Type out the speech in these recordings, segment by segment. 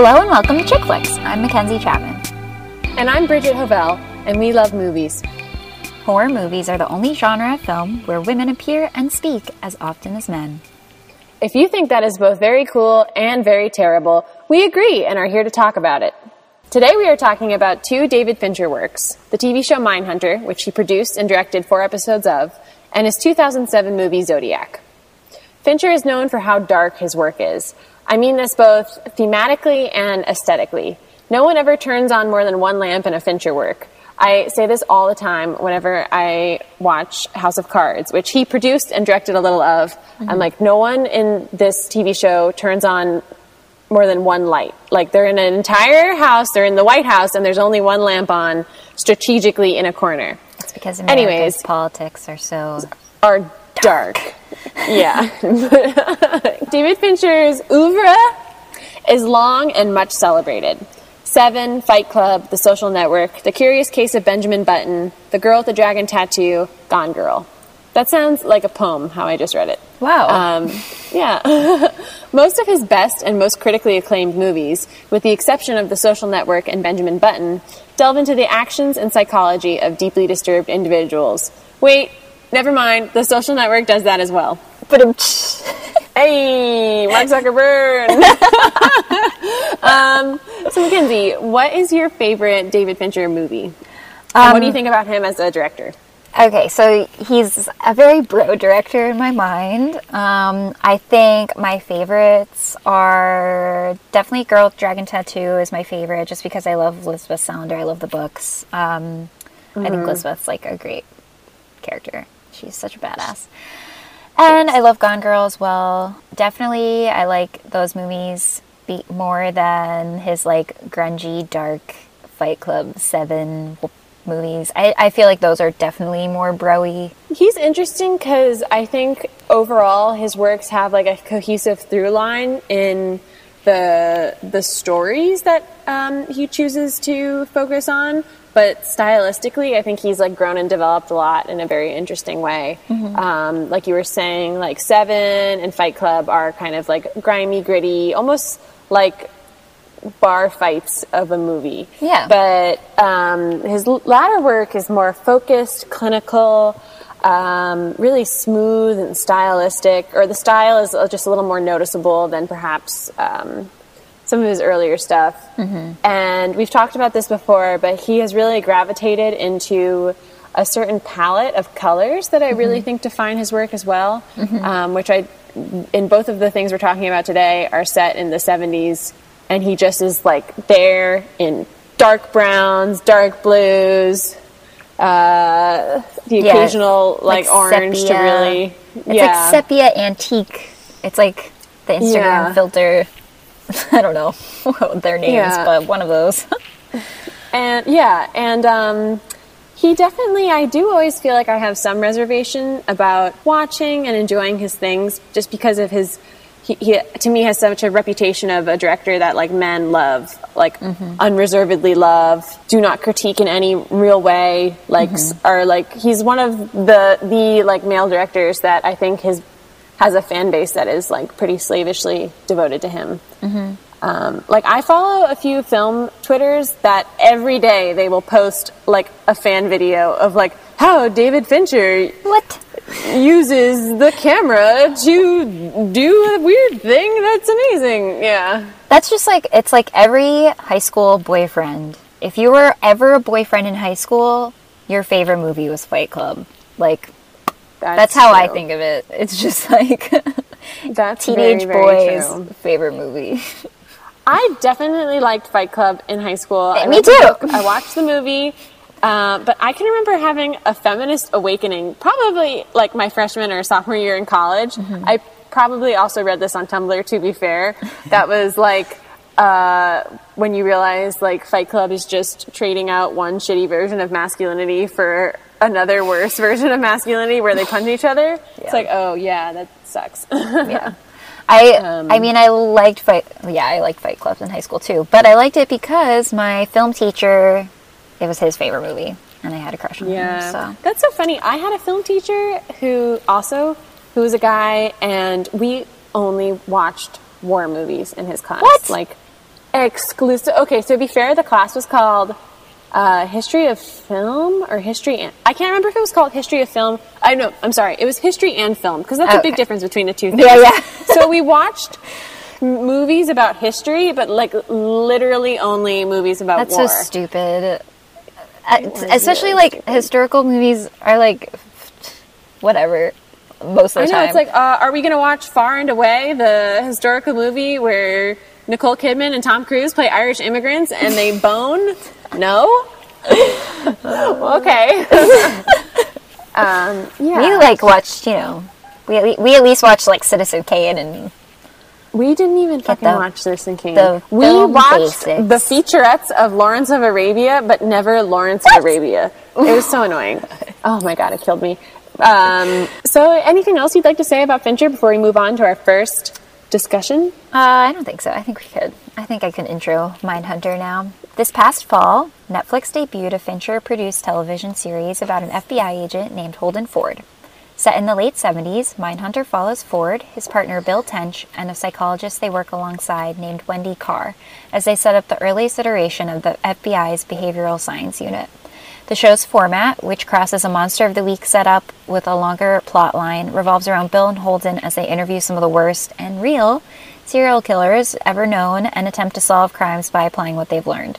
Hello and welcome to Chick Flicks. I'm Mackenzie Chapman. And I'm Bridget Hovell, and we love movies. Horror movies are the only genre of film where women appear and speak as often as men. If you think that is both very cool and very terrible, we agree and are here to talk about it. Today we are talking about two David Fincher works the TV show Mindhunter, which he produced and directed four episodes of, and his 2007 movie Zodiac. Fincher is known for how dark his work is. I mean this both thematically and aesthetically. No one ever turns on more than one lamp in a Fincher work. I say this all the time whenever I watch House of Cards, which he produced and directed a little of. Mm-hmm. I'm like, no one in this TV show turns on more than one light. Like they're in an entire house, they're in the White House, and there's only one lamp on strategically in a corner. It's because America's Anyways, politics are so are dark. dark. yeah. David Fincher's oeuvre is long and much celebrated. Seven, Fight Club, The Social Network, The Curious Case of Benjamin Button, The Girl with the Dragon Tattoo, Gone Girl. That sounds like a poem, how I just read it. Wow. Um, yeah. most of his best and most critically acclaimed movies, with the exception of The Social Network and Benjamin Button, delve into the actions and psychology of deeply disturbed individuals. Wait, never mind. The Social Network does that as well. But hey, Mark Zuckerberg. um, so Mackenzie, what is your favorite David Fincher movie? Um, what do you um, think about him as a director? Okay, so he's a very bro director in my mind. Um, I think my favorites are definitely Girl Dragon Tattoo is my favorite, just because I love Lisbeth Salander. I love the books. Um, mm-hmm. I think mm-hmm. Lisbeth's like a great character. She's such a badass. And I love Gone Girl as well. Definitely, I like those movies more than his like grungy, dark Fight Club 7 movies. I, I feel like those are definitely more broy. He's interesting because I think overall his works have like a cohesive through line in the the stories that um, he chooses to focus on but stylistically, I think he's like grown and developed a lot in a very interesting way. Mm-hmm. Um, like you were saying, like Seven and Fight Club are kind of like grimy, gritty, almost like bar fights of a movie. Yeah. But um, his latter work is more focused, clinical. Um, really smooth and stylistic, or the style is just a little more noticeable than perhaps um, some of his earlier stuff. Mm-hmm. And we've talked about this before, but he has really gravitated into a certain palette of colors that I mm-hmm. really think define his work as well, mm-hmm. um, which I, in both of the things we're talking about today, are set in the 70s. And he just is like there in dark browns, dark blues, uh, the occasional like, like orange sepia. to really. It's yeah. like sepia antique. It's like the Instagram yeah. filter I don't know their names, yeah. but one of those. and yeah, and um, he definitely, I do always feel like I have some reservation about watching and enjoying his things just because of his. He, he to me has such a reputation of a director that like men love, like mm-hmm. unreservedly love, do not critique in any real way, like mm-hmm. are like he's one of the the like male directors that I think his has a fan base that is like pretty slavishly devoted to him. Mm-hmm. Um, like I follow a few film twitters that every day they will post like a fan video of like how David Fincher what uses the camera to do a weird thing that's amazing. Yeah, that's just like it's like every high school boyfriend. If you were ever a boyfriend in high school, your favorite movie was Fight Club. Like that's, That's how true. I think of it. It's just like That's teenage very, very boys' true. favorite movie. I definitely liked Fight Club in high school. Hey, me too. I watched the movie, uh, but I can remember having a feminist awakening, probably like my freshman or sophomore year in college. Mm-hmm. I probably also read this on Tumblr. To be fair, that was like. Uh, when you realize like Fight Club is just trading out one shitty version of masculinity for another worse version of masculinity where they punch each other. Yeah. It's like, oh yeah, that sucks. yeah. I um, I mean I liked fight yeah, I liked Fight Clubs in high school too. But I liked it because my film teacher it was his favorite movie and I had a crush on yeah. him. So That's so funny. I had a film teacher who also who was a guy and we only watched war movies in his class. What? Like exclusive. Okay, so to be fair, the class was called uh, History of Film or History. And, I can't remember if it was called History of Film. I know. I'm sorry. It was History and Film because that's a big Okay. difference between the two things. Yeah, yeah. so we watched movies about history, but like literally only movies about That's war. so stupid. Uh, especially like historical movies are like whatever most of I the know time. it's like, uh, are we going to watch Far and Away, the historical movie where Nicole Kidman and Tom Cruise play Irish immigrants and they bone? No. okay. um, yeah. we like watched, you know, we, we at least watched like Citizen Kane and We didn't even fucking the- watch Citizen Kane. the we watched basics. the featurettes of Lawrence of Arabia, but never Lawrence of Arabia. It was so annoying. Oh my god, it killed me. Um, so, anything else you'd like to say about Fincher before we move on to our first discussion? Uh, I don't think so. I think we could. I think I can intro Mindhunter now. This past fall, Netflix debuted a Fincher produced television series about an FBI agent named Holden Ford. Set in the late 70s, Mindhunter follows Ford, his partner Bill Tench, and a psychologist they work alongside named Wendy Carr as they set up the earliest iteration of the FBI's behavioral science unit. The show's format, which crosses a Monster of the Week setup with a longer plot line, revolves around Bill and Holden as they interview some of the worst and real serial killers ever known and attempt to solve crimes by applying what they've learned.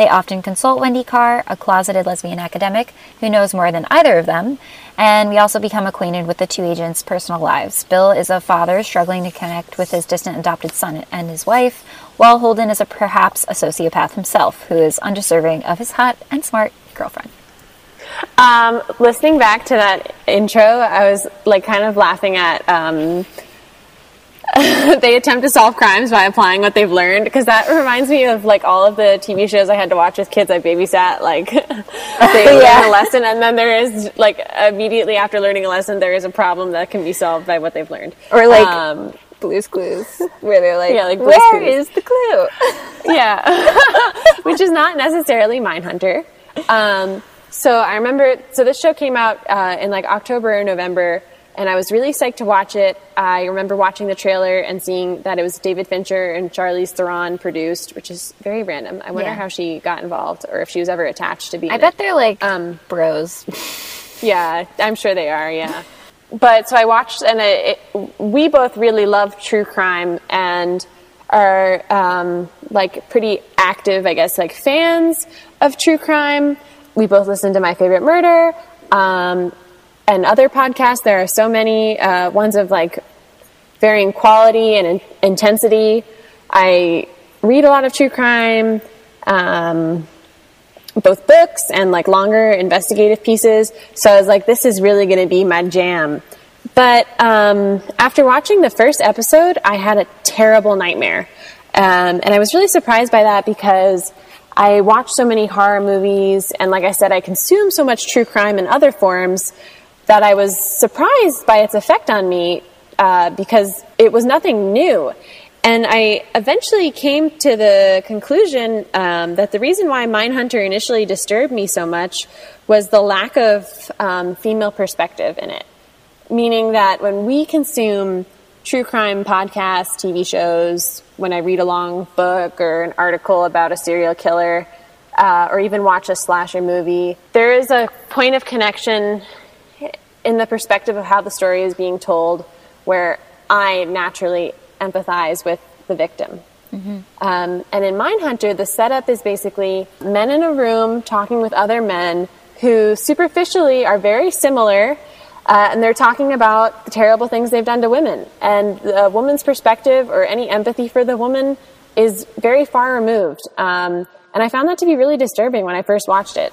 They often consult Wendy Carr, a closeted lesbian academic who knows more than either of them, and we also become acquainted with the two agents' personal lives. Bill is a father struggling to connect with his distant adopted son and his wife, while Holden is a perhaps a sociopath himself who is undeserving of his hot and smart girlfriend. Um, listening back to that intro, I was like kind of laughing at. Um, they attempt to solve crimes by applying what they've learned because that reminds me of like all of the TV shows I had to watch with kids I babysat. Like they learn a lesson, and then there is like immediately after learning a lesson, there is a problem that can be solved by what they've learned. Or like Um, Blue's Clues, where they're like, Yeah, like Blue's "Where Clues." is the clue?" yeah, which is not necessarily Mindhunter. Um, so I remember, so this show came out uh, in like October or November, and I was really psyched to watch it. I remember watching the trailer and seeing that it was David Fincher and Charlize Theron produced, which is very random. I wonder Yeah. how she got involved or if she was ever attached to be. I bet it. they're like Um, bros. Yeah, I'm sure they are. Yeah, but so I watched, and it, it, we both really love true crime and are um, like pretty active, I guess, like fans of true crime. We both listen to My Favorite Murder um, and other podcasts. There are so many uh, ones of like varying quality and in- intensity. I read a lot of true crime. Um, both books and like longer investigative pieces. So I was like, this is really going to be my jam. But um, after watching the first episode, I had a terrible nightmare. Um, and I was really surprised by that because I watch so many horror movies, and like I said, I consume so much true crime in other forms that I was surprised by its effect on me uh, because it was nothing new. And I eventually came to the conclusion um, that the reason why Mindhunter initially disturbed me so much was the lack of um, female perspective in it. Meaning that when we consume true crime podcasts, TV shows, when I read a long book or an article about a serial killer, uh, or even watch a slasher movie, there is a point of connection in the perspective of how the story is being told where I naturally empathize with the victim. Um, and in Mindhunter, the setup is basically men in a room talking with other men who superficially are very similar, uh, and they're talking about the terrible things they've done to women. And the woman's perspective or any empathy for the woman is very far removed. Um, and I found that to be really disturbing when I first watched it.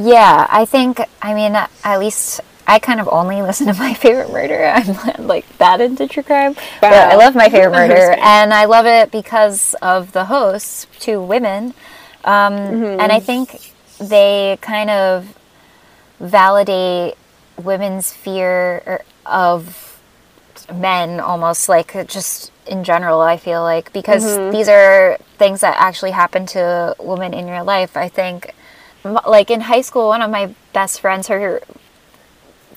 Yeah, I think. I mean, at least I kind of only listen to my favorite murder. I'm like that into true crime, but I love my favorite murder, and I love it because of the hosts, two women, um, and I think they kind of validate women's fear of men almost like just in general i feel like because these are things that actually happen to women in your life i think like in high school one of my best friends her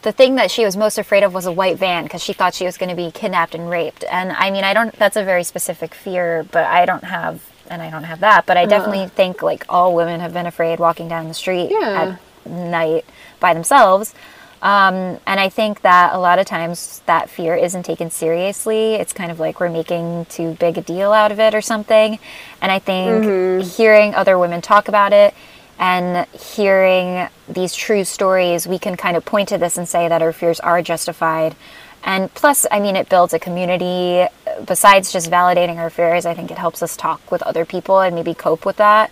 the thing that she was most afraid of was a white van because she thought she was going to be kidnapped and raped. And I mean, I don't. That's a very specific fear, but I don't have, and I don't have that. But I definitely think like all women have been afraid walking down the street Yeah. at night by themselves. Um, and I think that a lot of times that fear isn't taken seriously. It's kind of like we're making too big a deal out of it or something. And I think hearing other women talk about it and hearing these true stories, we can kind of point to this and say that our fears are justified. And plus, I mean, it builds a community. Besides just validating our fears, I think it helps us talk with other people and maybe cope with that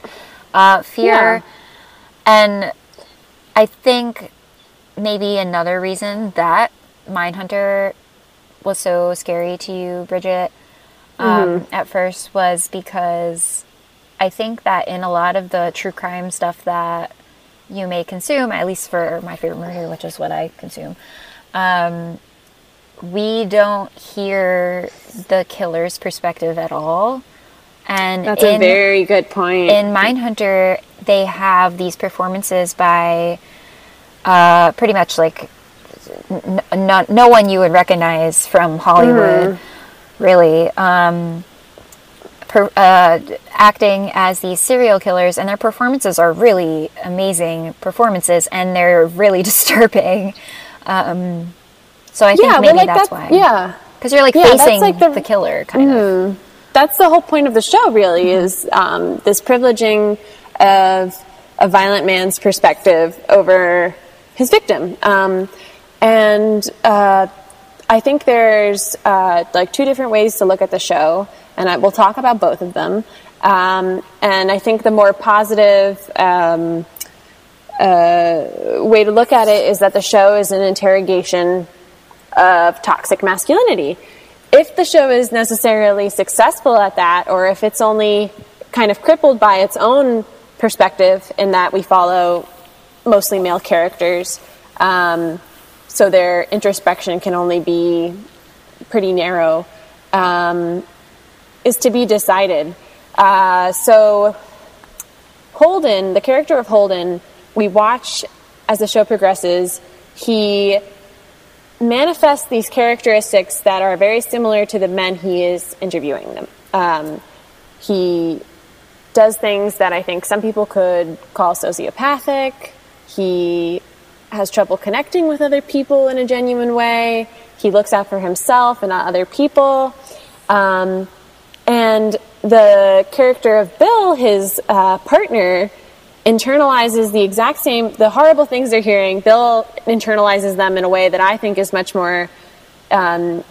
uh, fear. Yeah. And I think maybe another reason that Mindhunter was so scary to you, Bridget, um, at first was because I think that in a lot of the true crime stuff that you may consume, at least for my favorite murder, which is what I consume, um, we don't hear the killer's perspective at all. And That's a very good point. in Mindhunter, they have these performances by uh, pretty much like n- no, no one you would recognize from Hollywood, really. Um, per, uh, acting as these serial killers, and their performances are really amazing performances, and they're really disturbing. Um, so I think yeah, maybe but like that's, that's why. yeah. because you're like Yeah, facing like the, the- killer, kind of. That's the whole point of the show, really, is um, this privileging of a violent man's perspective over his victim. Um, and uh, I think there's uh, like two different ways to look at the show, and I, we'll talk about both of them. Um, and I think the more positive um, uh, way to look at it is that the show is an interrogation of toxic masculinity. If the show is necessarily successful at that, or if it's only kind of crippled by its own perspective in that we follow mostly male characters, um, so their introspection can only be pretty narrow, um, is to be decided. Uh, so Holden, the character of Holden, we watch as the show progresses, he manifests these characteristics that are very similar to the men he is interviewing them. Um, he does things that I think some people could call sociopathic. He has trouble connecting with other people in a genuine way. He looks out for himself and not other people. Um, and the character of Bill, his uh, partner, internalizes the exact same, the horrible things they're hearing. Bill internalizes them in a way that I think is much more um,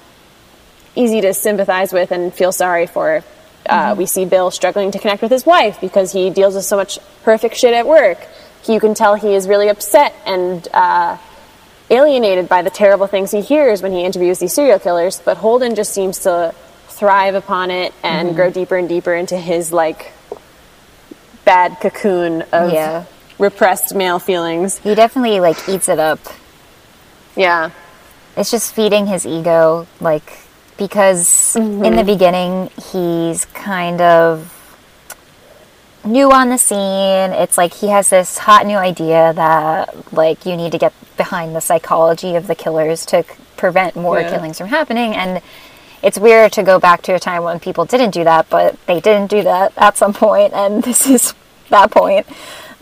easy to sympathize with and feel sorry for. Uh, We see Bill struggling to connect with his wife because he deals with so much horrific shit at work. You can tell he is really upset and uh, alienated by the terrible things he hears when he interviews these serial killers. But Holden just seems to thrive upon it and mm-hmm. grow deeper and deeper into his like bad cocoon of Yeah. repressed male feelings. He definitely like eats it up. Yeah. it's just feeding his ego like because mm-hmm. in the beginning he's kind of new on the scene it's like he has this hot new idea that like you need to get behind the psychology of the killers to c- prevent more Yeah. killings from happening and it's weird to go back to a time when people didn't do that but they didn't do that at some point and this is that point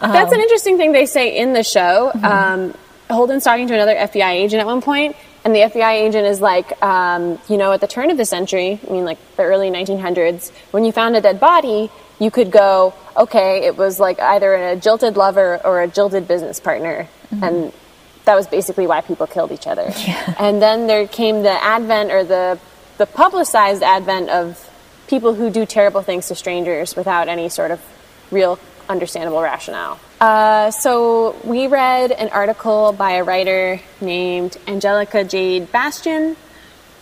That's an interesting thing they say in the show. Um, Holden's talking to another FBI agent at one point, and the FBI agent is like, um, you know, at the turn of the century, I mean, like the early 1900s, when you found a dead body, you could go, okay, it was like either a jilted lover or a jilted business partner. And that was basically why people killed each other. And then there came the advent or the, the publicized advent of people who do terrible things to strangers without any sort of real understandable rationale. Uh, so we read an article by a writer named Angelica Jade Bastian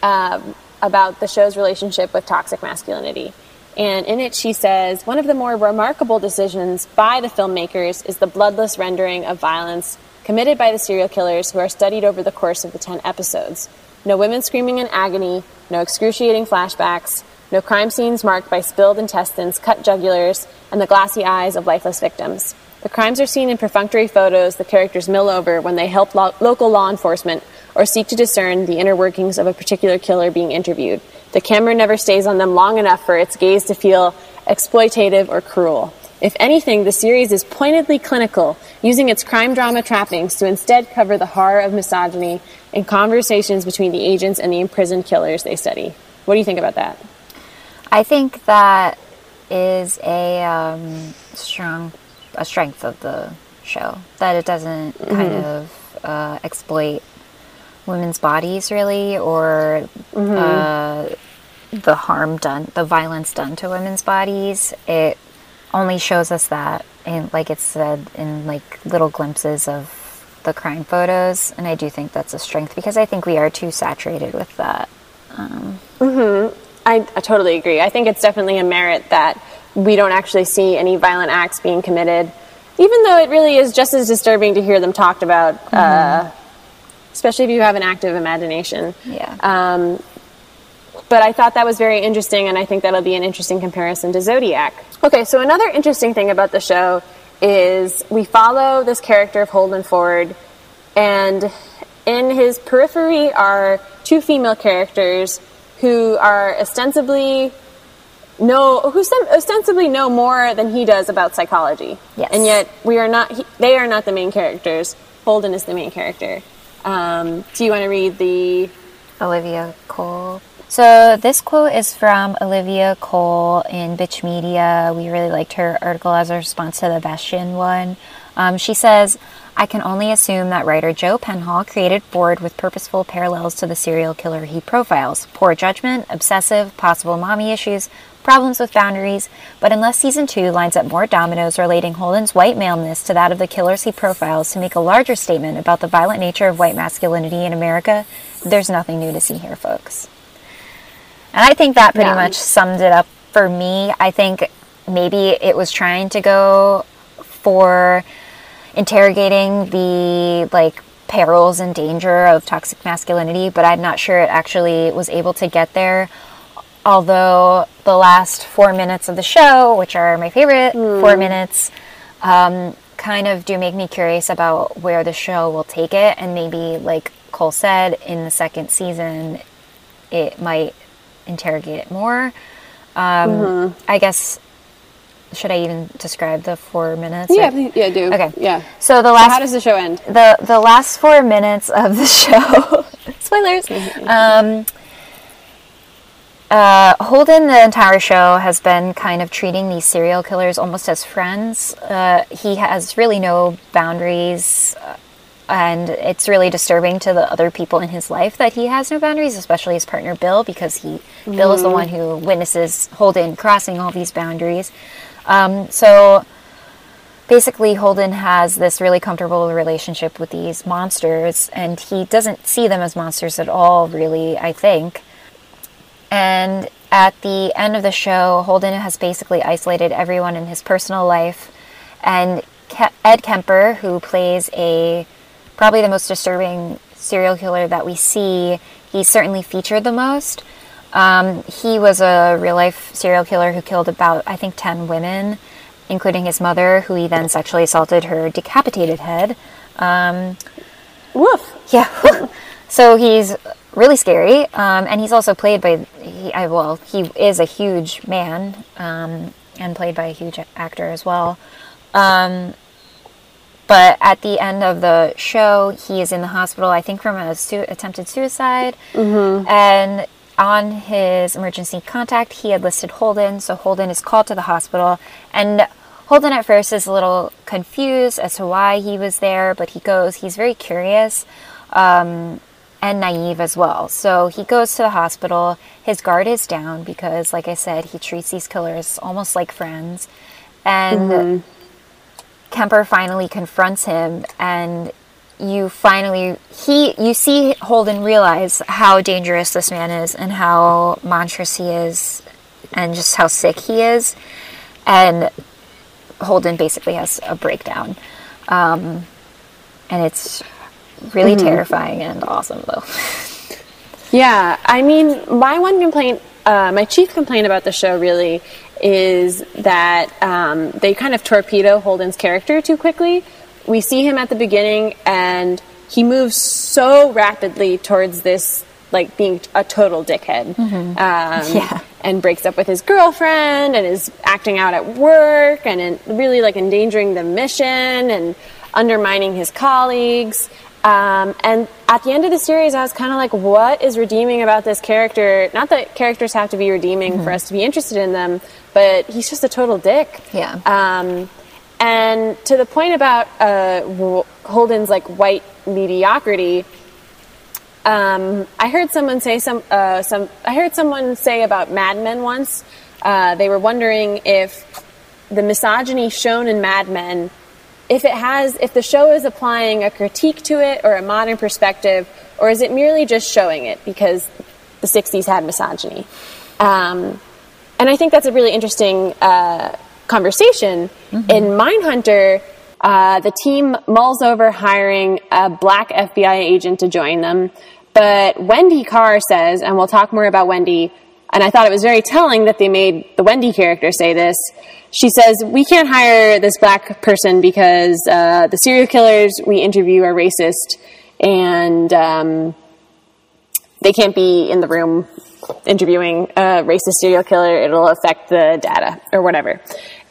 um, about the show's relationship with toxic masculinity. And in it, she says one of the more remarkable decisions by the filmmakers is the bloodless rendering of violence committed by the serial killers who are studied over the course of the 10 episodes. No women screaming in agony, no excruciating flashbacks, no crime scenes marked by spilled intestines, cut jugulars, and the glassy eyes of lifeless victims. The crimes are seen in perfunctory photos the characters mill over when they help lo- local law enforcement or seek to discern the inner workings of a particular killer being interviewed. The camera never stays on them long enough for its gaze to feel exploitative or cruel. If anything, the series is pointedly clinical, using its crime drama trappings to instead cover the horror of misogyny in conversations between the agents and the imprisoned killers they study. What do you think about that? I think that is a um, strong a strength of the show that it doesn't kind of uh, exploit women's bodies really or uh, the harm done the violence done to women's bodies it only shows us that in like it said in like little glimpses of the crime photos and i do think that's a strength because i think we are too saturated with that I, I totally agree. I think it's definitely a merit that we don't actually see any violent acts being committed, even though it really is just as disturbing to hear them talked about, uh, especially if you have an active imagination. yeah Um, but I thought that was very interesting, and I think that'll be an interesting comparison to Zodiac. Okay, so another interesting thing about the show is we follow this character of Holden Ford, and in his periphery are two female characters who are ostensibly know who ostensibly know more than he does about psychology. Yes. And yet we are not. He, they are not the main characters. Holden is the main character. Um, do you want to read the Olivia Cole. So this quote is from Olivia Cole in Bitch Media. We really liked her article as a response to the Bastian one. Um, she says, I can only assume that writer Joe Penhall created Ford with purposeful parallels to the serial killer he profiles. Poor judgment, obsessive, possible mommy issues, problems with boundaries, but unless season two lines up more dominoes relating Holden's white maleness to that of the killers he profiles to make a larger statement about the violent nature of white masculinity in America, there's nothing new to see here, folks. And I think that pretty Yeah. much summed it up for me. I think maybe it was trying to go for interrogating the like perils and danger of toxic masculinity, but I'm not sure it actually was able to get there. Although the last four minutes of the show, which are my favorite four minutes, um, kind of do make me curious about where the show will take it. And maybe, like Cole said, in the second season, it might interrogate it more. Um, I guess, should I even describe the four minutes? Yeah, or- yeah, do. Okay. Yeah. So the So last how does the show end? the the last four minutes of the show spoilers um uh, Holden, the entire show, has been kind of treating these serial killers almost as friends. Uh, he has really no boundaries, uh, and it's really disturbing to the other people in his life that he has no boundaries, especially his partner Bill, because he Bill is the one who witnesses Holden crossing all these boundaries. Um, so basically Holden has this really comfortable relationship with these monsters and he doesn't see them as monsters at all really I think and at the end of the show Holden has basically isolated everyone in his personal life and Ed Kemper who plays a probably the most disturbing serial killer that we see he's certainly featured the most um, he was a real life serial killer who killed about I think 10 women including his mother, who he then sexually assaulted her decapitated head. Woof. Yeah. so he's really scary, um, and he's also played by, he, I, well, he is a huge man, um, and played by a huge actor as well. Um, but at the end of the show, he is in the hospital, I think from a su- attempted suicide. And on his emergency contact, he had listed Holden. So Holden is called to the hospital. And Holden at first is a little confused as to why he was there, but he goes, he's very curious um, and naive as well. So he goes to the hospital. His guard is down because, like I said, he treats these killers almost like friends. And Kemper finally confronts him and you finally he you see Holden realize how dangerous this man is and how monstrous he is and just how sick he is. And Holden basically has a breakdown. Um, and it's really terrifying and awesome though. Yeah, I mean, my one complaint uh, my chief complaint about the show really is that um, they kind of torpedo Holden's character too quickly. We see him at the beginning, and he moves so rapidly towards this like being a total dickhead Mm-hmm. um, Yeah. and breaks up with his girlfriend and is acting out at work and in, really like endangering the mission and undermining his colleagues um, and at the end of the series i was kind of like what is redeeming about this character not that characters have to be redeeming Mm-hmm. for us to be interested in them but he's just a total dick Yeah. um, and to the point about uh, holden's like white mediocrity um, I heard someone say some uh, some. I heard someone say about Mad Men once. Uh, they were wondering if the misogyny shown in Mad Men, if it has, if the show is applying a critique to it or a modern perspective, or is it merely just showing it because the '60s had misogyny? Um, and I think that's a really interesting uh, conversation. In Mindhunter, uh, the team mulls over hiring a black FBI agent to join them. But Wendy Carr says, and we'll talk more about Wendy, and I thought it was very telling that they made the Wendy character say this. She says, We can't hire this black person because uh, the serial killers we interview are racist, and um, they can't be in the room interviewing a racist serial killer. It'll affect the data or whatever.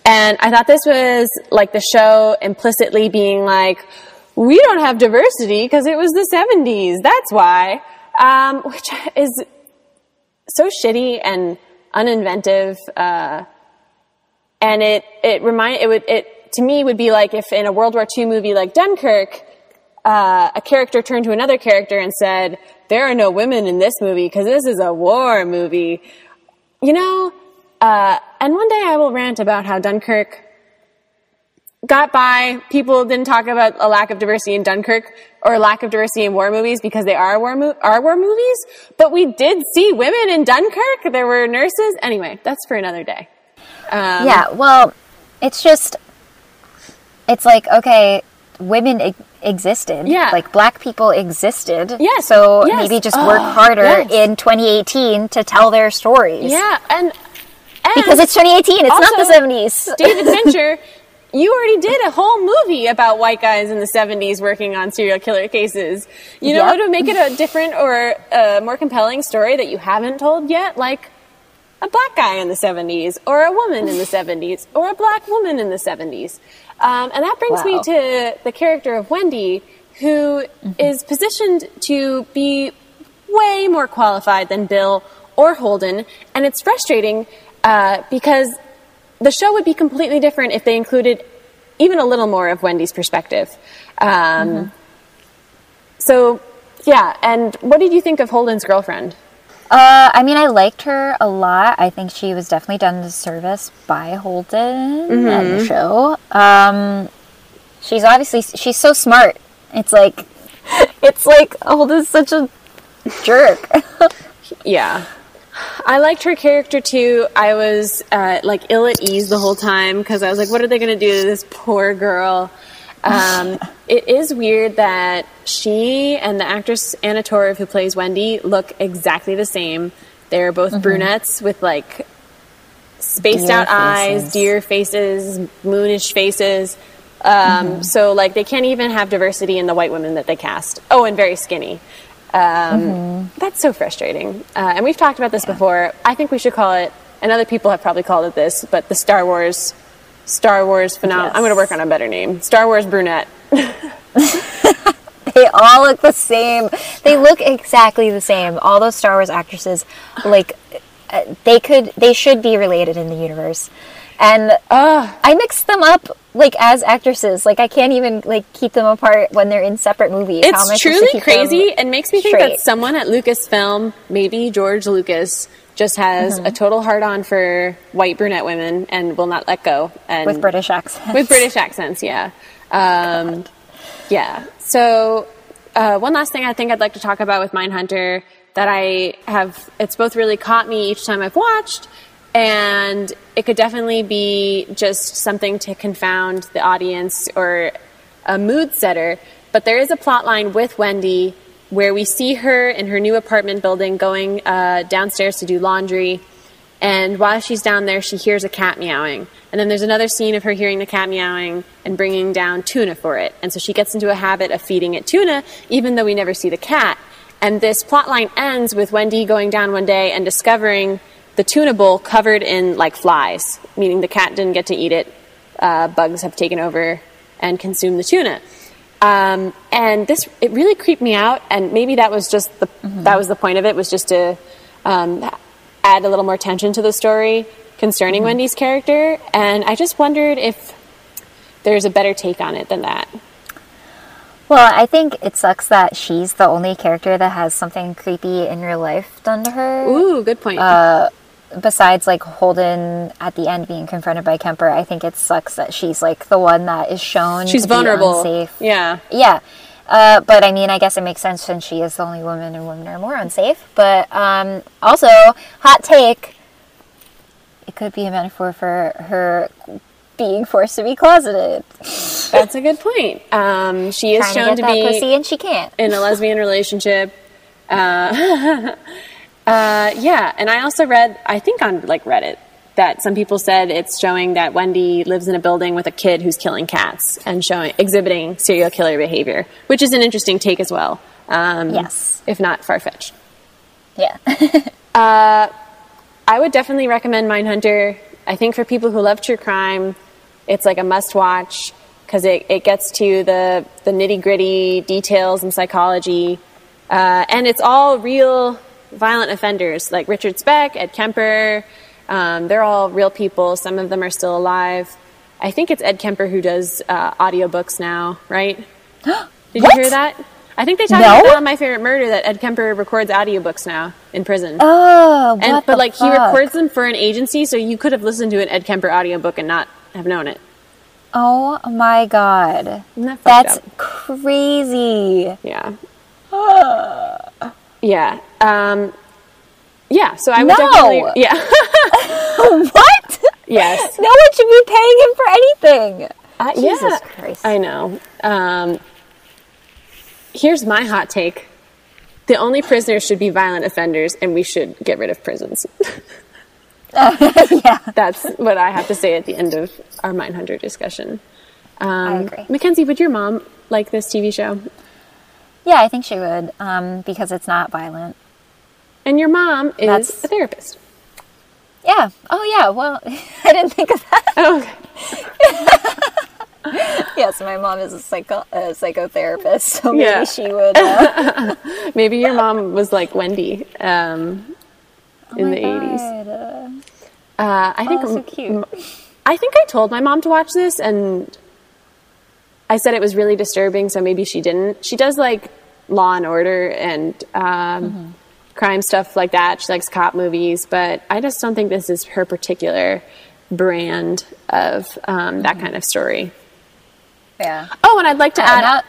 And I thought this was like the show implicitly being like, we don't have diversity because it was the 70s. That's why. Um, which is so shitty and uninventive. Uh, and it, it remind, it would, it, to me would be like if in a World War II movie like Dunkirk, uh, a character turned to another character and said, there are no women in this movie because this is a war movie. You know, uh, and one day I will rant about how Dunkirk got by. People didn't talk about a lack of diversity in Dunkirk or a lack of diversity in war movies because they are war, mo- are war movies. But we did see women in Dunkirk. There were nurses. Anyway, that's for another day. Um, yeah, well, it's just, it's like, okay, women e- existed. Yeah. Like, black people existed. Yes, So yes. maybe just Oh, work harder yes. in 2018 to tell their stories. Yeah, and, and Because it's 2018, it's not the Also, 70s. David Fincher, you already did a whole movie about white guys in the 70s working on serial killer cases. You know Yep. how to make it a different or a more compelling story that you haven't told yet? Like a black guy in the 70s, or a woman in the 70s, or a black woman in the 70s. Um, and that brings me to the character of Wendy, who is positioned to be way more qualified than Bill or Holden. And it's frustrating uh, because the show would be completely different if they included even a little more of Wendy's perspective. Um, So, yeah. And what did you think of Holden's girlfriend? Uh, I mean, I liked her a lot. I think she was definitely done the service by Holden and Mm-hmm. the show. Um, she's obviously she's so smart. It's like, it's like Holden's such a jerk. Yeah. I liked her character too. I was uh, like ill at ease the whole time because I was like, what are they going to do to this poor girl? Um, it is weird that she and the actress Anna Torv, who plays Wendy, look exactly the same. They're both brunettes with like spaced Deer out eyes, deer faces, moonish faces. Um, So like they can't even have diversity in the white women that they cast. Oh, and very skinny. Um, That's so frustrating. Uh, and we've talked about this before. I think we should call it, and other people have probably called it this, but the Star Wars, Star Wars phenomenon. I'm going to work on a better name. Star Wars brunette. they all look the same. They look exactly the same. All those Star Wars actresses, like, uh, they could, they should be related in the universe. And I mix them up like as actresses. Like I can't even like keep them apart when they're in separate movies. How am I It's truly crazy and makes me think that someone at Lucasfilm, maybe George Lucas, just has Mm-hmm. a total hard on for white brunette women and will not let go. And with British accents. with British accents, yeah. Um, yeah. So, uh, one last thing I think I'd like to talk about with Mindhunter that I have, it's both really caught me each time I've watched, and it could definitely be just something to confound the audience or a mood setter. But there is a plot line with Wendy where we see her in her new apartment building going uh, downstairs to do laundry. And while she's down there, she hears a cat meowing. And then there's another scene of her hearing the cat meowing and bringing down tuna for it. And so she gets into a habit of feeding it tuna, even though we never see the cat. And this plot line ends with Wendy going down one day and discovering the tuna bowl covered in like flies, meaning the cat didn't get to eat it. Uh, bugs have taken over and consumed the tuna. Um, and this it really creeped me out. And maybe that was just the that was the point of it was just to um, add a little more tension to the story concerning Wendy's character. And I just wondered if there's a better take on it than that. Well, I think it sucks that she's the only character that has something creepy in real life done to her. Ooh, good point. Besides, like Holden at the end being confronted by Kemper, I think it sucks that she's like the one that is shown. She's to be vulnerable. unsafe. Yeah. Yeah. Uh, but I mean, I guess it makes sense since she is the only woman and women are more unsafe. But um, also, hot take, it could be a metaphor for her being forced to be closeted. That's a good point. Um, she is Trying to shown to, that be pussy and she can't. in a lesbian relationship. Uh, uh, yeah, and I also read, I think on like Reddit, that some people said it's showing that Wendy lives in a building with a kid who's killing cats and showing exhibiting serial killer behavior, which is an interesting take as well. Um, Yes. if not far fetched. Yeah. I would definitely recommend Mindhunter. I think for people who love true crime, it's like a must watch because it, it gets to the, the nitty gritty details and psychology. Uh, and it's all real violent offenders like Richard Speck, Ed Kemper. Um, they're all real people. Some of them are still alive. I think it's Ed Kemper who does uh, audiobooks now, right? Did you hear that? I think they talked No. about on My Favorite Murder that Ed Kemper records audiobooks now in prison. oh, what And but like he records them for an agency, so you could have listened to an Ed Kemper audiobook and not have known it. Oh my god. Isn't that That's up? crazy. Yeah. yeah. Um, yeah. So I would No! definitely. Yeah. what? yes. No one should be paying him for anything. Uh, Jesus yeah. Christ. I know. Um, here's my hot take. The only prisoners should be violent offenders, and we should get rid of prisons. yeah. That's what I have to say at the end of our Mindhunter discussion. Um, I agree. Mackenzie, would your mom like this TV show? Yeah, I think she would, um, because it's not violent. And your mom is That's- a therapist. Yeah. Oh, yeah. Well, I didn't think of that. Oh, okay. yes, my mom is a, psycho- a psychotherapist, so maybe Yeah. she would. Uh, Maybe your mom was like Wendy um, in oh my the 80s. God, uh, Uh, I think oh, so cute. I think I told my mom to watch this, and I said it was really disturbing, so maybe she didn't. She does like Law and Order and um, crime stuff like that. She likes cop movies, but I just don't think this is her particular brand of um, that kind of story. Yeah. Oh, and I'd like to Uh, add. now-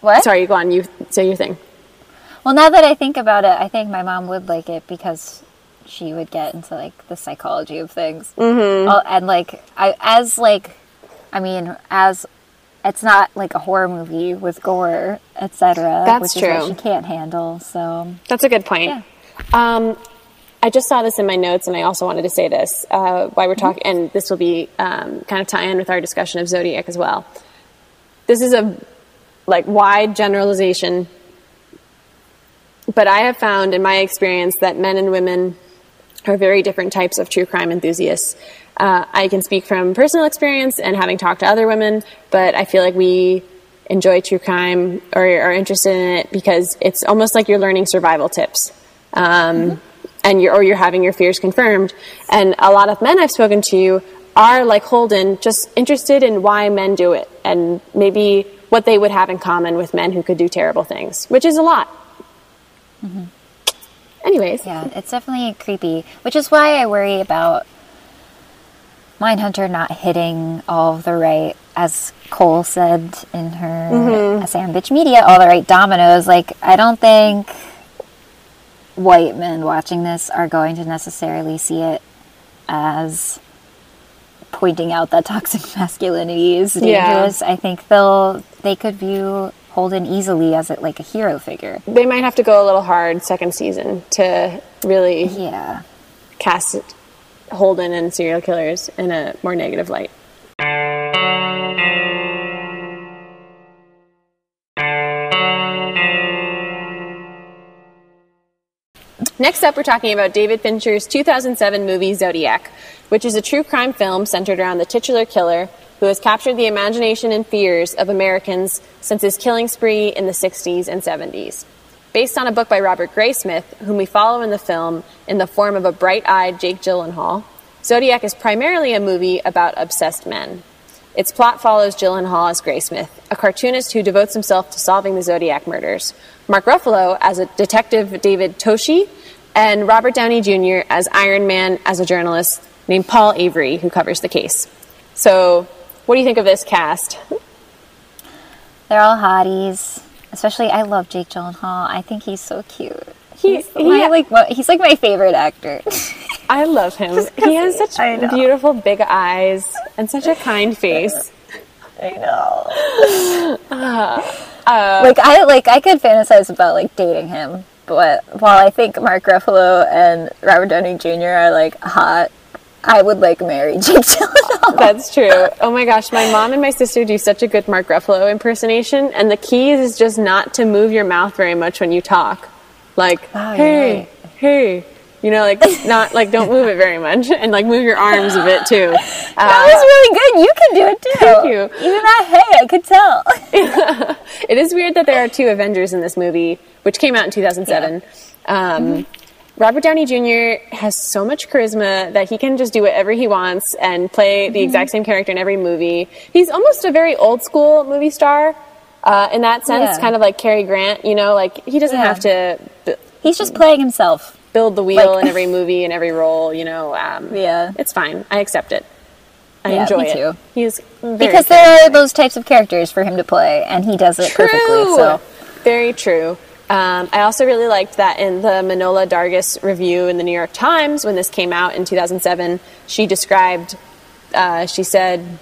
what? Sorry, go on. You say your thing. Well, now that I think about it, I think my mom would like it because she would get into like the psychology of things, mm-hmm. and like I as like, I mean, as it's not like a horror movie with gore, etc. That's which is true. what she can't handle. So That's a good point. Yeah. Um, I just saw this in my notes, and I also wanted to say this uh, while we're talking, and this will be um, kind of tie in with our discussion of Zodiac as well. This is a like wide generalization, but I have found in my experience that men and women are very different types of true crime enthusiasts. Uh, I can speak from personal experience and having talked to other women, but I feel like we enjoy true crime or are interested in it because it's almost like you're learning survival tips. Um, And you're, or you're having your fears confirmed. And a lot of men I've spoken to are like Holden, just interested in why men do it and maybe what they would have in common with men who could do terrible things, which is a lot. Anyways, yeah, it's definitely creepy, which is why I worry about Mindhunter not hitting all the right, as Cole said in her mm-hmm. essay on Bitch Media, all the right dominoes. Like, I don't think white men watching this are going to necessarily see it as pointing out that toxic masculinity is Yeah. I think they'll they could view Holden easily as a, like a hero figure. They might have to go a little hard second season to really Yeah. cast Holden and serial killers in a more negative light. Next up, we're talking about David Fincher's 2007 movie Zodiac, which is a true crime film centered around the titular killer who has captured the imagination and fears of Americans since his killing spree in the 60s and 70s. Based on a book by Robert Graysmith, whom we follow in the film in the form of a bright eyed Jake Gyllenhaal, Zodiac is primarily a movie about obsessed men. Its plot follows Gyllenhaal as Graysmith, a cartoonist who devotes himself to solving the Zodiac murders, Mark Ruffalo as a detective David Toschi, and Robert Downey Jr. as Iron Man as a journalist named Paul Avery, who covers the case. So, what do you think of this cast? They're all hotties. Especially, I love Jake Gyllenhaal. I think he's so cute. He- He's my, like he's like my favorite actor. I love him. He has such beautiful big eyes and such a kind face. I know. Uh, um, like I like I could fantasize about like dating him, but while I think Mark Ruffalo and Robert Downey Jr. are like hot, I would like marry Jake Gyllenhaal. That's true. Oh my gosh, my mom and my sister do such a good Mark Ruffalo impersonation, and the key is just not to move your mouth very much when you talk. Like, Oh, hey, right. hey. You know, like not like don't move it very much, and like move your arms a bit too. that Uh, was really good. You can do it too. Thank you. Even that hey, I could tell. it is weird that there are two Avengers in this movie, which came out in 2007. Um, Robert Downey Jr. has so much charisma that he can just do whatever he wants and play the exact same character in every movie. He's almost a very old school movie star uh, in that sense, Yeah. kind of like Cary Grant. You know, like he doesn't Yeah. have to b- He's just playing himself. build the wheel Like- in every movie and every role. You know, um, Yeah. it's fine. I accept it. I Yeah, enjoy me it. too. He's Because there are those types of characters for him to play, and he does it perfectly. So Very true. Um, I also really liked that in the Manohla Dargis review in the New York Times when this came out in 2007, she described, uh, she said,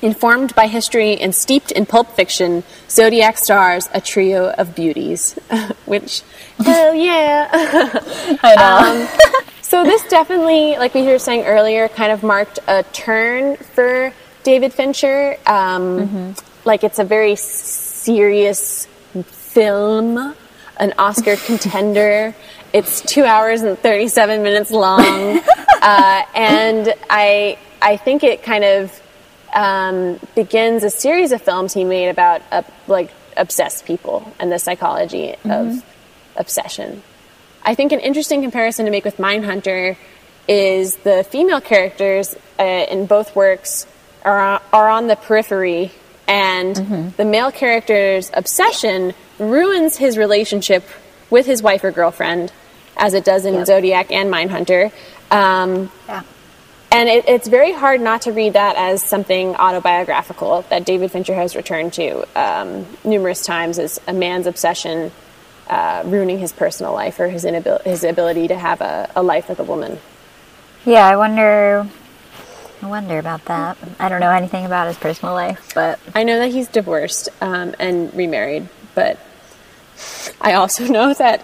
informed by history and steeped in pulp fiction, Zodiac stars a trio of beauties. Which, hell yeah. I know. Um, so this definitely, like we were saying earlier, kind of marked a turn for David Fincher. Um, Like it's a very serious film, an Oscar contender. It's two hours and thirty-seven minutes long, uh, and I I think it kind of um, begins a series of films he made about uh, like obsessed people and the psychology of obsession. I think an interesting comparison to make with Mindhunter is the female characters uh, in both works are, are on the periphery, and the male character's obsession ruins his relationship with his wife or girlfriend, as it does in Yep. Zodiac and Mindhunter. Um, yeah. and it, it's very hard not to read that as something autobiographical that David Fincher has returned to um, numerous times as a man's obsession uh, ruining his personal life or his, inabil- his ability to have a, a life with a woman. Yeah, I wonder. I wonder about that. I don't know anything about his personal life, but I know that he's divorced um, and remarried, but I also know that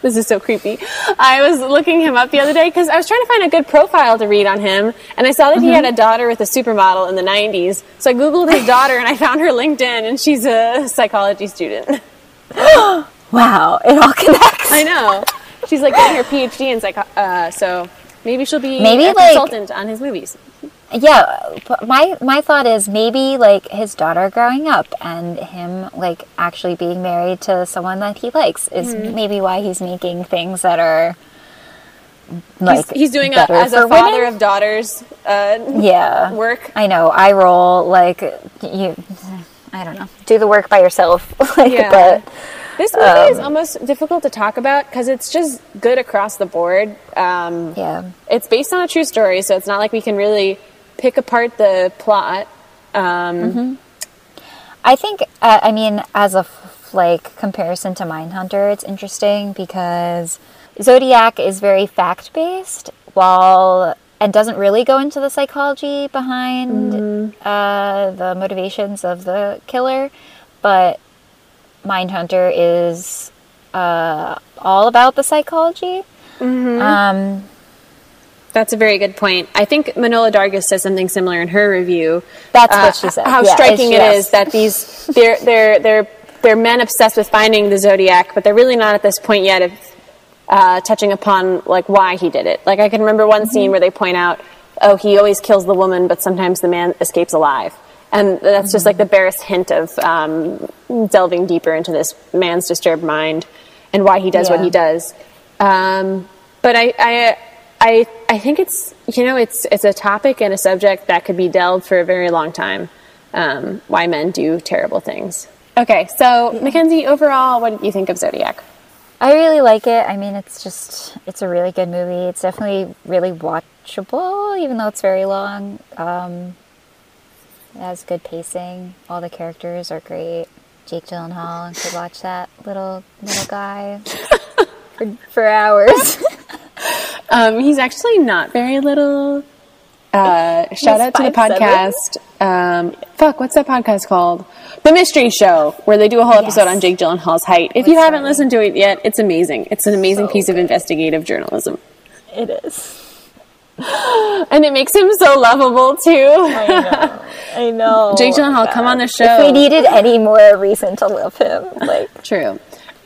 this is so creepy. I was looking him up the other day because I was trying to find a good profile to read on him, and I saw that he had a daughter with a supermodel in the 90s. So I Googled his daughter and I found her LinkedIn, and she's a psychology student. wow, it all connects. I know. She's like getting her PhD in psycho. Uh, so maybe she'll be Maybe, a like- consultant on his movies. Yeah, my my thought is maybe like his daughter growing up and him like actually being married to someone that he likes is maybe why he's making things that are like He's, he's doing a, as a father women. of daughters uh, yeah work. I know. I roll like you. I don't know. Do the work by yourself. like, Yeah. but This movie is almost difficult to talk about because it's just good across the board. Um, yeah, It's based on a true story, so it's not like we can really pick apart the plot. Um, I think. Uh, I mean, as a f- like comparison to Mindhunter, it's interesting because Zodiac is very fact based, while and doesn't really go into the psychology behind uh, the motivations of the killer, but Mindhunter is uh, all about the psychology. Um, That's a very good point. I think Manohla Dargis says something similar in her review. That's what she said. How Yeah, striking it is that these they're they're they're they're men obsessed with finding the zodiac, but they're really not at this point yet of uh, touching upon like why he did it. Like I can remember one Mm-hmm. scene where they point out, oh, he always kills the woman, but sometimes the man escapes alive. And that's just Mm-hmm. like the barest hint of um, delving deeper into this man's disturbed mind and why he does what he does. Um, but I, I, I, I think it's you know it's it's a topic and a subject that could be delved for a very long time. Um, why men do terrible things. Okay, so Mackenzie, overall, what did you think of Zodiac? I really like it. I mean, it's just, it's a really good movie. It's definitely really watchable, even though it's very long. Um, it has good pacing. All the characters are great. Jake Gyllenhaal, could watch that little little guy for, for hours. Um, he's actually not very little. Uh, shout out to the podcast. Um, fuck, what's that podcast called? The Mystery Show, where they do a whole episode Yes. on Jake Gyllenhaal's height. If you haven't listened to it yet, it's amazing. It's an amazing So piece of investigative journalism, it is. and it makes him so lovable too. I know. I know. Jake Gyllenhaal, come on the show. If show. we needed any more reason to love him, like True.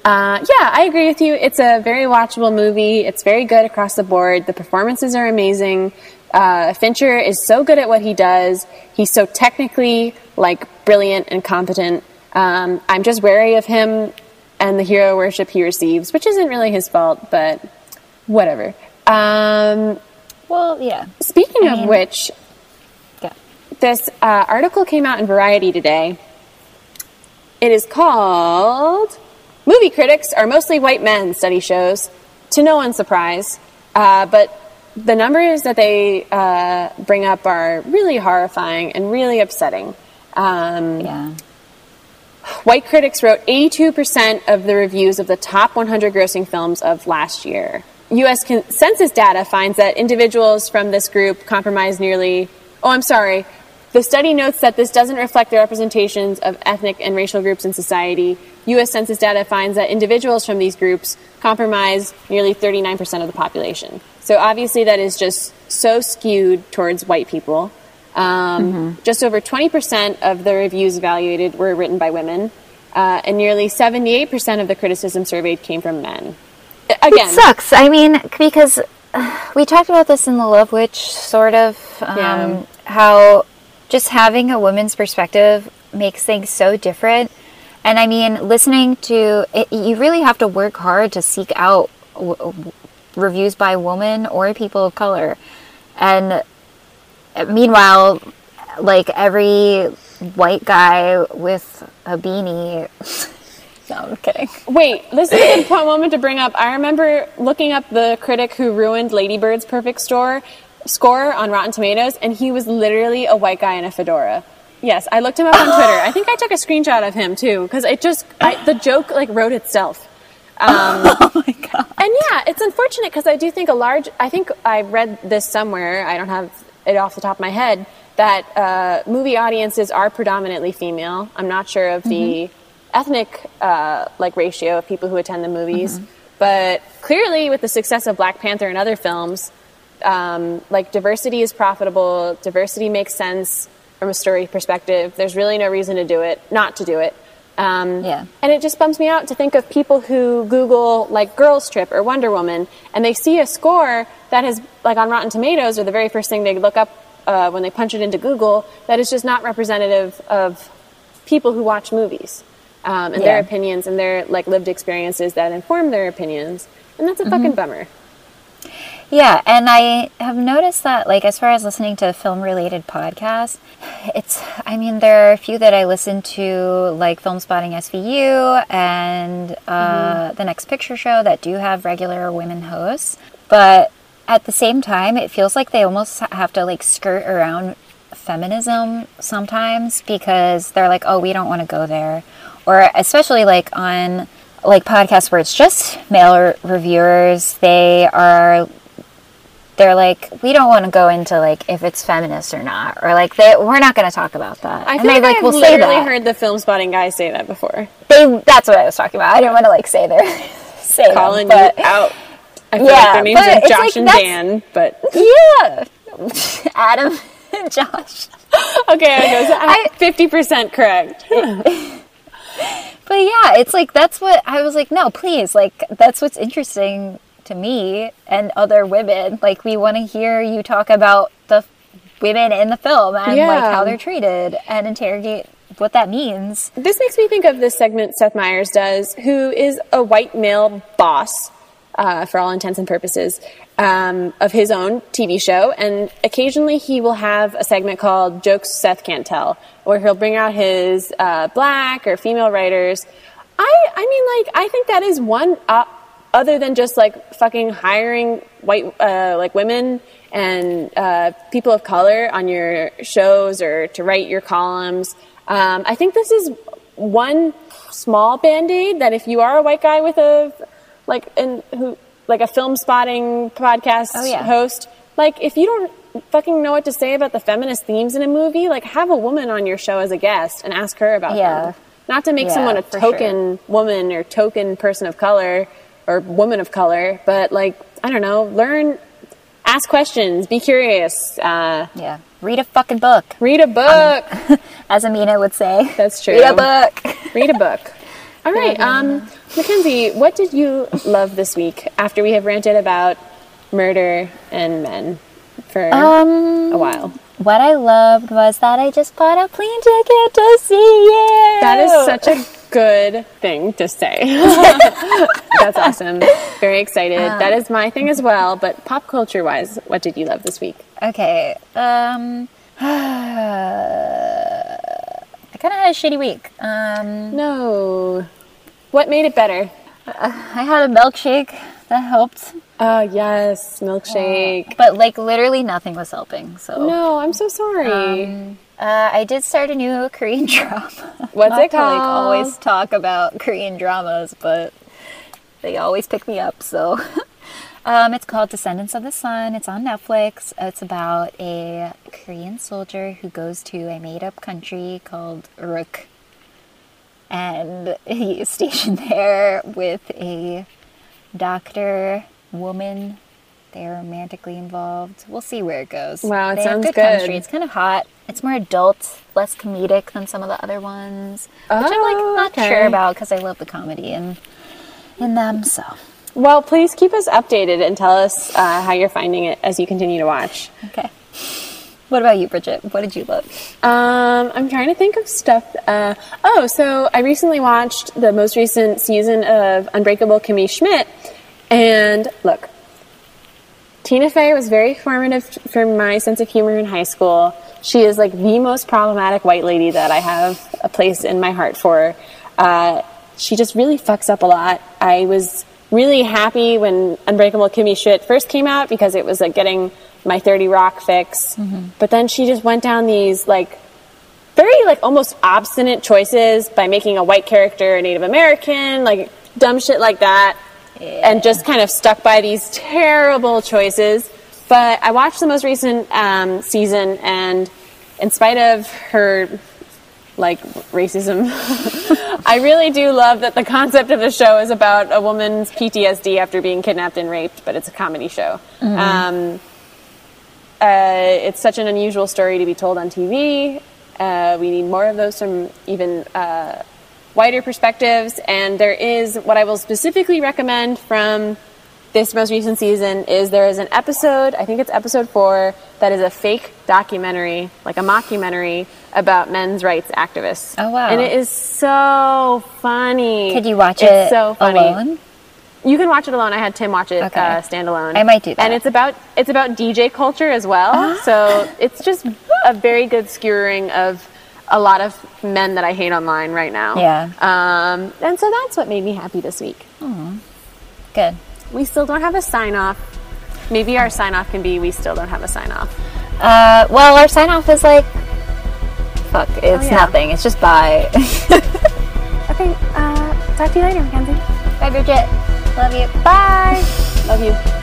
Uh, yeah, I agree with you. It's a very watchable movie. It's very good across the board. The performances are amazing. Uh, Fincher is so good at what he does. He's so technically like brilliant and competent. Um, I'm just wary of him and the hero worship he receives, which isn't really his fault, but whatever. Um, well, yeah. speaking I of which, Yeah. this uh, article came out in Variety today. It is called Movie Critics Are Mostly White Men, study shows. To no one's surprise. Uh, but the numbers that they uh, bring up are really horrifying and really upsetting. Um, Yeah. White critics wrote 82% of the reviews of the top 100 grossing films of last year. U.S. con- census data finds that individuals from this group comprise nearly, oh, I'm sorry. The study notes that this doesn't reflect the representations of ethnic and racial groups in society. U.S. Census data finds that individuals from these groups comprise nearly 39% of the population. So obviously, that is just so skewed towards white people. Um, Just over 20% of the reviews evaluated were written by women, uh, and nearly 78% of the criticism surveyed came from men. Again, It sucks. I mean, because uh, we talked about this in the Love Witch, sort of. Um, Yeah. How just having a woman's perspective makes things so different. And I mean, listening to it, you really have to work hard to seek out w- w- reviews by women or people of color. And uh, meanwhile, like every white guy with a beanie. no, I'm kidding. Wait, this is a good moment to bring up. I remember looking up the critic who ruined Lady Bird's perfect store score on Rotten Tomatoes, and he was literally a white guy in a fedora. Yes, I looked him up on Twitter. I think I took a screenshot of him too, because it just I, the joke like wrote itself. Um, Oh my god. And yeah, it's unfortunate because I do think a large. I think I read this somewhere. I don't have it off the top of my head that uh, movie audiences are predominantly female. I'm not sure of the ethnic uh, like ratio of people who attend the movies, but clearly with the success of Black Panther and other films, um, like diversity is profitable. Diversity makes sense from a story perspective. There's really no reason to do it, not to do it. Um, Yeah. And it just bums me out to think of people who Google like Girls Trip or Wonder Woman, and they see a score that has like on Rotten Tomatoes or the very first thing they look up uh, when they punch it into Google that is just not representative of people who watch movies um, and their opinions and their like lived experiences that inform their opinions, and that's a fucking bummer. Yeah, and I have noticed that, like, as far as listening to film related podcasts, it's, I mean, there are a few that I listen to, like Filmspotting SVU and uh, The Next Picture Show, that do have regular women hosts. But at the same time, it feels like they almost have to, like, skirt around feminism sometimes because they're like, oh, we don't want to go there. Or especially, like, on like podcasts where it's just male re- reviewers, they are they're like, we don't want to go into like if it's feminist or not, or like they, we're not going to talk about that. I and feel they like, I've will say that. heard the film spotting guys say that before. They, that's what I was talking about. I didn't want to like say their say them, Calling but you out. I feel Yeah, like their names are Josh like and Dan, but yeah, Adam and Josh. okay, I was I- fifty percent correct. But yeah, it's like that's what I was like, no, please, like that's what's interesting to me and other women. Like we want to hear you talk about the women in the film and like how they're treated and interrogate what that means. This makes me think of this segment Seth Meyers does, who is a white male boss, uh, for all intents and purposes, um, of his own TV show. And occasionally he will have a segment called Jokes Seth Can't Tell, where he'll bring out his uh, black or female writers. I, I mean, like, I think that is one, uh, other than just like fucking hiring white, uh, like women and uh, people of color on your shows or to write your columns. Um, I think this is one small band aid that if you are a white guy with a like and who like a film spotting podcast Oh, yeah. host, like if you don't fucking know what to say about the feminist themes in a movie, like have a woman on your show as a guest and ask her about Yeah. them. Not to make Yeah, someone a token woman or token person of color or woman of color, but like I don't know, learn, ask questions, be curious, uh, Yeah, read a fucking book, read a book. as Amina would say. That's true. Read a book. Read a book. All right, um, Mackenzie, what did you love this week after we have ranted about murder and men for Um, a while? what I loved was that I just bought a plane ticket to see you. That is such a good thing to say. That's awesome. Very excited. that is my thing as well. But pop culture wise, what did you love this week? Okay. Um. I kind of had a shitty week. Um, No. What made it better? I had a milkshake that helped, Oh, yes, milkshake. but like literally nothing was helping. So no, I'm so sorry. Um, uh, I did start a new Korean drama. What's it to, like always talk about Korean dramas, but they always pick me up. So um, it's called Descendants of the Sun. It's on Netflix. It's about a Korean soldier who goes to a made-up country called Uruk, and he is stationed there with a doctor woman. They're romantically involved. We'll see where it goes. Wow, it they sounds good. good chemistry. It's kind of hot. It's more adult, less comedic than some of the other ones, which I'm Oh, like not okay. sure about because I love the comedy in in them. So Well, please keep us updated and tell us uh, how you're finding it as you continue to watch. okay. What about you, Bridget? What did you love? Um, I'm trying to think of stuff. Uh, oh, so I recently watched the most recent season of Unbreakable Kimmy Schmidt, and look, Tina Fey was very formative for my sense of humor in high school. She is like the most problematic white lady that I have a place in my heart for. Uh, she just really fucks up a lot. I was really happy when Unbreakable Kimmy Schmidt first came out because it was like getting my 30 Rock fix. But then she just went down these like very like almost obstinate choices by making a white character a Native American, like dumb shit like that, and just kind of stuck by these terrible choices. But I watched the most recent um, season, and in spite of her like racism, I really do love that the concept of the show is about a woman's PTSD after being kidnapped and raped, but it's a comedy show. Um, uh, it's such an unusual story to be told on TV. Uh, we need more of those from even uh, wider perspectives. And there is what I will specifically recommend from this most recent season is there is an episode, I think it's episode four, that is a fake documentary, like a mockumentary about men's rights activists. Oh, wow. And it is so funny. Could you watch it's it so funny. alone? You can watch it alone. I had Tim watch it Okay. uh, standalone. I might do that. And it's about it's about DJ culture as well. Ah. So it's just a very good skewering of a lot of men that I hate online right now. Yeah. Um, and so that's what made me happy this week. Good. We still don't have a sign off. Maybe our sign off can be we still don't have a sign off. Uh, well, our sign off is like, fuck. It's yeah. nothing. It's just bye. Okay. Uh, talk to you later, Mackenzie. bye, Bridget. Love you. Bye. Love you.